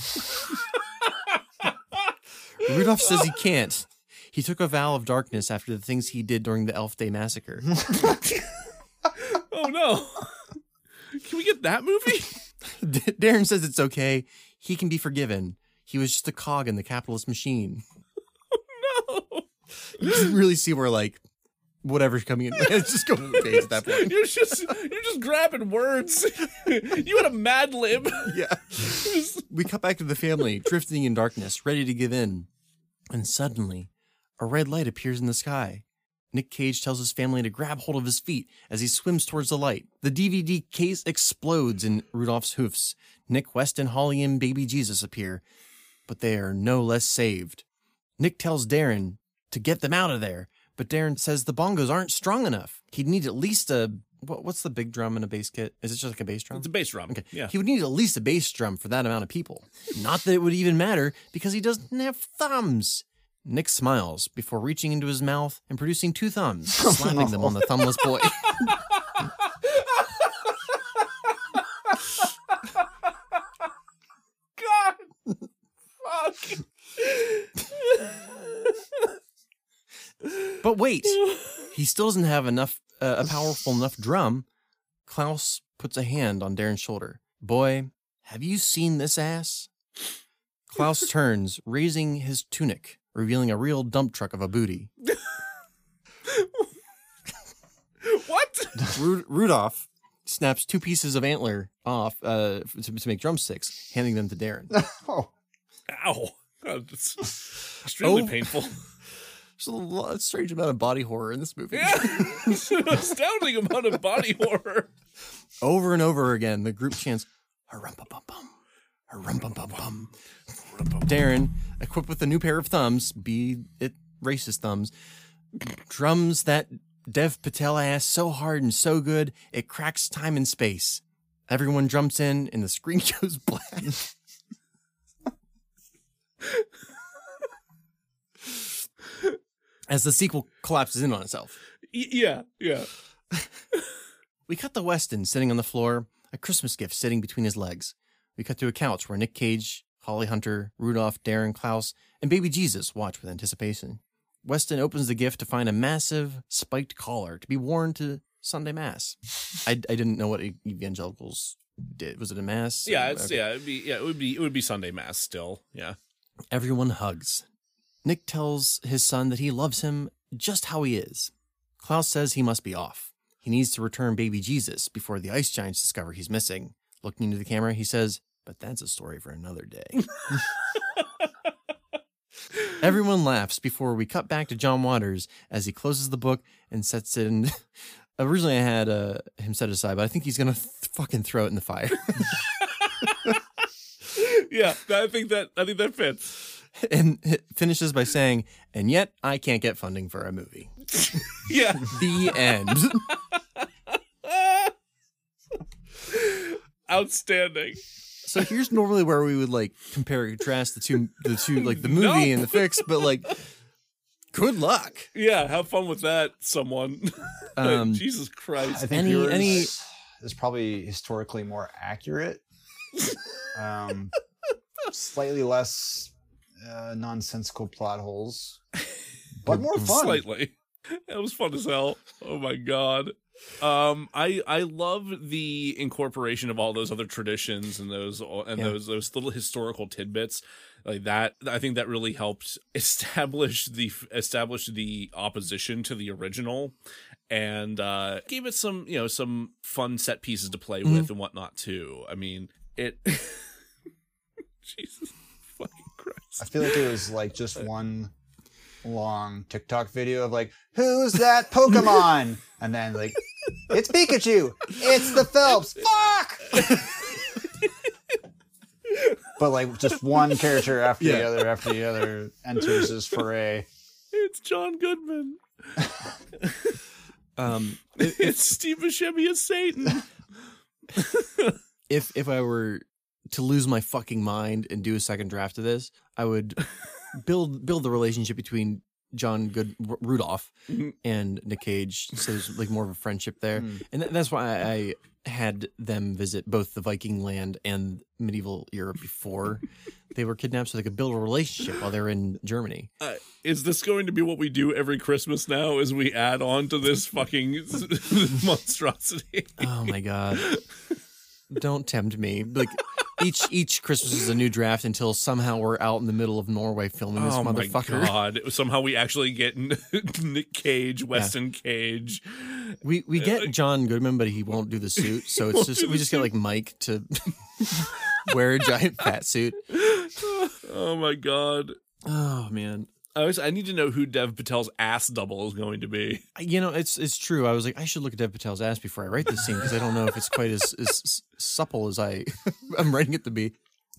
Rudolph says he can't. He took a vow of darkness after the things he did during the Elf Day massacre. Oh no. Can we get that movie? D- Darren says it's okay. He can be forgiven. He was just a cog in the capitalist machine. Oh, no. You can really see where like whatever's coming in. It's just going to page at that point. You're just you're just grabbing words. you had a mad lib. Yeah. we cut back to the family, drifting in darkness, ready to give in. And suddenly, a red light appears in the sky. Nick Cage tells his family to grab hold of his feet as he swims towards the light. The DVD case explodes in Rudolph's hoofs. Nick, Weston, Holly, and baby Jesus appear, but they are no less saved. Nick tells Darren to get them out of there, but Darren says the bongos aren't strong enough. He'd need at least a what, what's the big drum in a bass kit? Is it just like a bass drum? It's a bass drum. Okay. Yeah. He would need at least a bass drum for that amount of people. Not that it would even matter because he doesn't have thumbs. Nick smiles before reaching into his mouth and producing two thumbs, slapping them on the thumbless boy. God. Fuck. but wait, he still doesn't have enough, uh, a powerful enough drum. Klaus puts a hand on Darren's shoulder. Boy, have you seen this ass? Klaus turns, raising his tunic, revealing a real dump truck of a booty. What? Ru- Rudolph snaps two pieces of antler off uh, to, to make drumsticks, handing them to Darren. Oh, Ow. God, it's extremely Oh. painful. There's a lot, strange amount of body horror in this movie. Yeah. Astounding amount of body horror. Over and over again, the group chants, "Harumpum-pum-pum, harumpum-pum-pum." Darren, equipped with a new pair of thumbs, be it racist thumbs, drums that Dev Patel ass so hard and so good it cracks time and space. Everyone jumps in, and the screen goes black. As the sequel collapses in on itself. Yeah. Yeah. We cut to Weston sitting on the floor, a Christmas gift sitting between his legs. We cut to a couch where Nick Cage, Holly Hunter, Rudolph, Darren Klaus, and baby Jesus watch with anticipation. Weston opens the gift to find a massive spiked collar to be worn to Sunday Mass. I, I didn't know what evangelicals did. Was it a mass? Yeah, it's Okay. yeah, it'd be yeah, it would be it would be Sunday mass still. Yeah. Everyone hugs. Nick tells his son that he loves him just how he is. Klaus says he must be off. He needs to return baby Jesus before the ice giants discover he's missing. Looking into the camera, he says, But that's a story for another day. Everyone laughs before we cut back to John Waters as he closes the book and sets it in Originally, I had uh, him set aside, but I think he's gonna th- fucking throw it in the fire. yeah, I think that I think that fits. and it finishes by saying, "And yet, I can't get funding for a movie." Yeah. The end. Outstanding. So here's normally where we would like compare and contrast the two, the two, like the movie No. and the fix, but like, good luck. Yeah, have fun with that, someone. Um, Jesus Christ. I think Any- yours any- is probably historically more accurate. um, slightly less uh, nonsensical plot holes, but more fun. Slightly. That was fun as hell. Oh my god. Um, I I love the incorporation of all those other traditions and those and Yeah. those those little historical tidbits like that. I think that really helped establish the establish the opposition to the original, and uh, gave it some you know some fun set pieces to play with and whatnot too. I mean it. Jesus fucking Christ. I feel like it was like just one long TikTok video of like, "Who's that Pokemon?" and then like, "It's Pikachu. It's the Phelps. Fuck!" but like just one character after the other after the other enters his foray. It's John Goodman. Um, It's Steve Buscemi as Satan. if if I were to lose my fucking mind and do a second draft of this, I would build build the relationship between John Good R- Rudolph Mhm. and Nick Cage, so there's like more of a friendship there, and th- that's why I had them visit both the Viking land and medieval Europe before they were kidnapped, so they could build a relationship while they're in Germany. Uh, is this going to be what we do every Christmas now? As we add on to this fucking monstrosity? Oh my god. Don't tempt me. Like each each Christmas is a new draft until somehow we're out in the middle of Norway filming this motherfucker. oh my god! Somehow we actually get Nick Cage, Weston Cage. We we get uh, John Goodman, but he won't do the suit. So it's just we just get like Mike to wear a giant fat suit. Oh my god! Oh man. I was, I need to know who Dev Patel's ass double is going to be. You know, it's it's true. I was like, I should look at Dev Patel's ass before I write this scene because I don't know if it's quite as, as supple as I I'm writing it to be.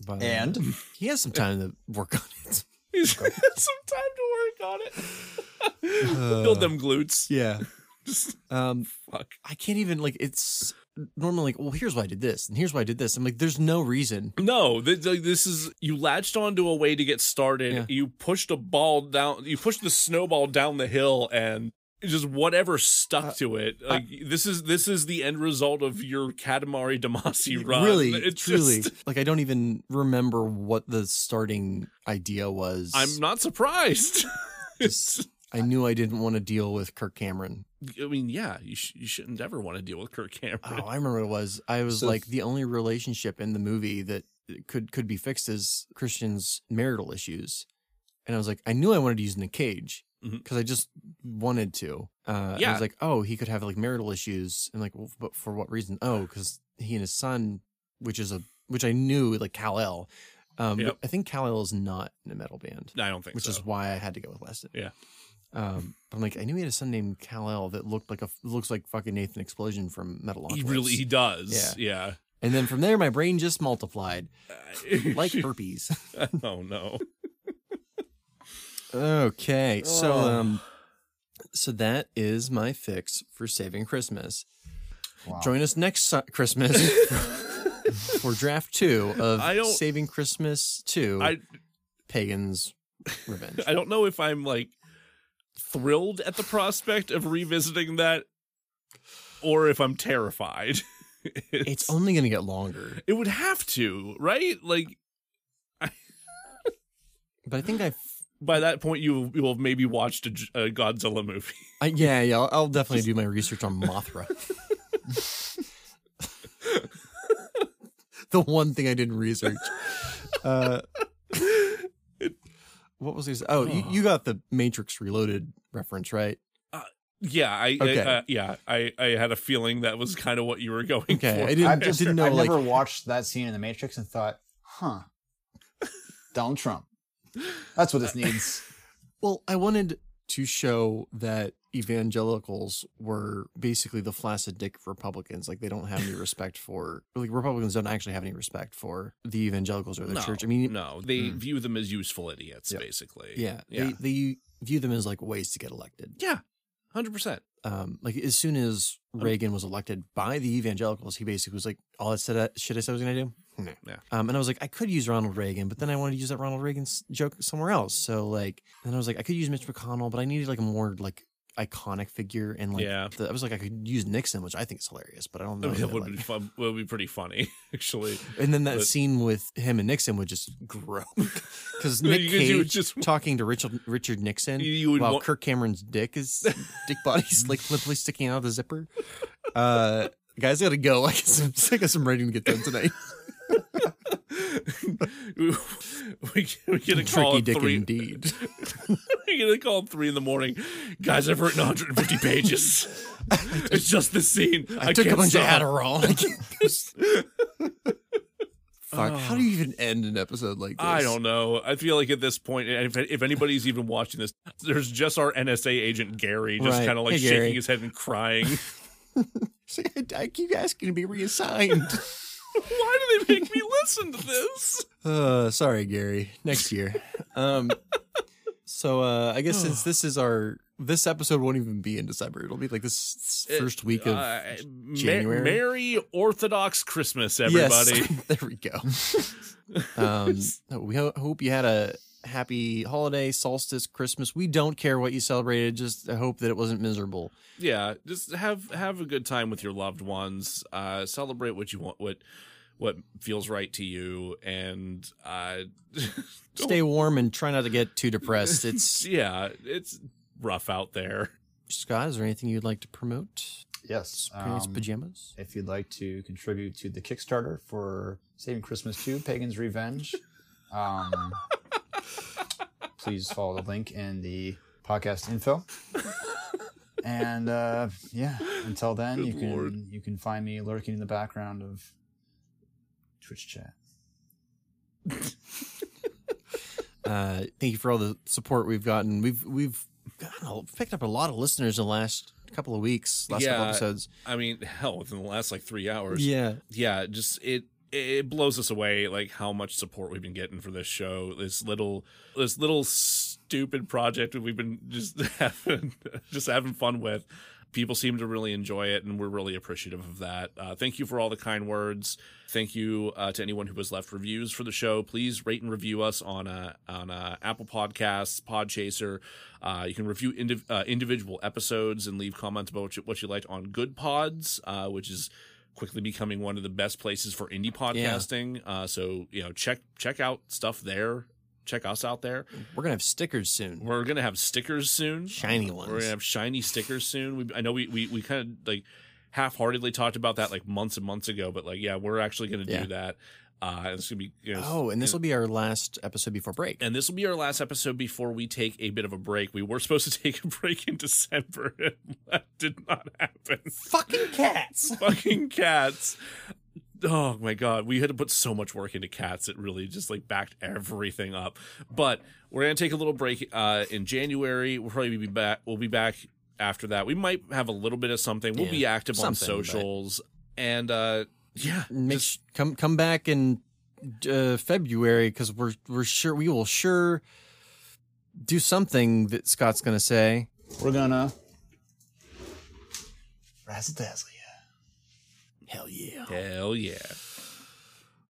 But, uh, And he has some time to work on it. He's got some time to work on it. Build them glutes. Yeah. Just Um, fuck. I can't even like it's normally like, well, here's why I did this, and here's why I did this. I'm like, there's no reason. No, th- th- this is you latched onto a way to get started. Yeah. You pushed a ball down. You pushed the snowball down the hill, and just whatever stuck Uh, to it. Like this is this is the end result of your Katamari Damacy run. Really, it's truly, Just, like I don't even remember what the starting idea was. I'm not surprised. Just- I knew I didn't want to deal with Kirk Cameron. I mean, yeah, you sh- you shouldn't ever want to deal with Kirk Cameron. Oh, I remember what it was. I was So- like the only relationship in the movie that could could be fixed is Christian's marital issues, and I was like, I knew I wanted to use Nick Cage because I just wanted to. Uh, and I was like, oh, he could have like marital issues, and like, well, but for what reason? Oh, because he and his son, which is a which I knew like Kal El. Um, Yep. I think Kal El is not in a metal band I don't think which so. is why I had to go with Weston. Yeah. Um, but I'm like, I knew he had a son named Kal El that looked like a looks like fucking Nathan Explosion from Metal he really he does. Yeah. yeah. And then from there, my brain just multiplied like herpes. oh no. okay, so Oh. um, so that is my fix for saving Christmas. Wow. Join us next su- Christmas for draft two of I don't- Saving Christmas Two: I Pagans Revenge. I don't know if I'm like thrilled at the prospect of revisiting that or if I'm terrified. it's only going to get longer, it would have to, right? Like but I think I by that point you you will have maybe watched a Godzilla movie. I, yeah, yeah, I'll, I'll definitely do my research on Mothra. the one thing I didn't research. Uh, what was this? Oh, you, you got the Matrix Reloaded reference, right? Yeah, I, Okay. I uh, yeah, I I had a feeling that was kind of what you were going Okay, for. I didn't, I've just didn't know I've like never watched that scene in The Matrix and thought, huh, Donald Trump. That's what this needs. Well, I wanted to show that evangelicals were basically the flaccid dick Republicans. Like they don't have any respect for like Republicans don't actually have any respect for the evangelicals or the no, church. I mean, no, they Hmm. view them as useful idiots, Yeah. basically. yeah, yeah, They, they view them as like ways to get elected. yeah, hundred percent. Um, like as soon as Reagan was elected by the evangelicals, he basically was like, all I said, shit I said I was going to do. No. Yeah. Um, and I was like, I could use Ronald Reagan, but then I wanted to use that Ronald Reagan s- joke somewhere else. So like, and I was like, I could use Mitch McConnell, but I needed like a more like iconic figure. And like, Yeah. the, I was like, I could use Nixon, which I think is hilarious, but I don't know. that, it would like- be fun. Would be pretty funny, actually. and then that but- scene with him and Nixon would just grow because You Nick could do Cage just- talking to Richard Richard Nixon You- you would while want- Kirk Cameron's dick is dick body's like limply sticking out of the zipper. Uh, guys, I gotta go. I guess I'm, I guess I'm ready to get done tonight. We, we get a call at dick three. indeed. we get a call at three in the morning. Guys, I've written 150 pages. it's just this scene. I, I, took a bunch stop. of Adderall. Fuck! How do you even end an episode like this? I don't know. I feel like at this point, if, if anybody's even watching this, there's just our NSA agent Gary, just Right. kind of like Hey, shaking Gary. his head and crying. See, I keep asking to be reassigned. Why do they make me listen to this? Uh, sorry, Gary. Next year. Um, so uh, I guess since this is our this episode won't even be in December. It'll be like this first week of Uh, Ma- January. Merry Orthodox Christmas, everybody. Yes, there we go. um, we ho- hope you had a happy holiday, solstice, Christmas. We don't care what you celebrated. Just hope that it wasn't miserable. yeah just have have a good time with your loved ones uh celebrate what you want what what feels right to you and uh Stay warm and try not to get too depressed. It's yeah it's rough out there Scott. Is there anything you'd like to promote? Yes. Experience um, pajamas. if you'd like to contribute to the Kickstarter for Saving Christmas 2, Pagan's Revenge, um, please follow the link in the podcast info. And uh, yeah, until then, you can Lord. you can find me lurking in the background of Twitch chat. Uh, thank you for all the support we've gotten. We've we've gotten picked up a lot of listeners in the last couple of weeks, last couple episodes. i mean hell within the last like three hours Yeah, yeah just it it blows us away like how much support we've been getting for this show. This little this little stupid project we've been just having just having fun with. People seem to really enjoy it and we're really appreciative of that. Uh, thank you for all the kind words. Thank you uh, to anyone who has left reviews for the show. Please rate and review us on uh, on uh, apple podcasts podchaser. Uh, you can review indiv- individual episodes and leave comments about what you, what you liked on good pods which is quickly becoming one of the best places for indie podcasting uh, so you know check check out stuff there check us out there we're gonna have stickers soon. we're gonna have stickers soon Shiny ones. we're gonna have shiny stickers soon. We, I know we we, we kind of like half-heartedly talked about that like months and months ago, but like yeah, we're actually gonna Yeah. do that. Uh, it's gonna be you know, Oh, and this will be our last episode before break. and this will be our last episode before we take a bit of a break. We were supposed to take a break in December, and that did not happen. Fucking cats. Fucking cats. Oh my god, we had to put so much work into cats. It really just like backed everything up. But we're gonna take a little break uh, in January. We'll probably be back. We'll be back after that. We might have a little bit of something. We'll Yeah, be active on something, but- socials and uh, yeah, Make just- sh- come come back in uh, February because we're we're sure we will sure do something that Scott's gonna say. We're gonna razzle dazzle you. Hell yeah. hell yeah.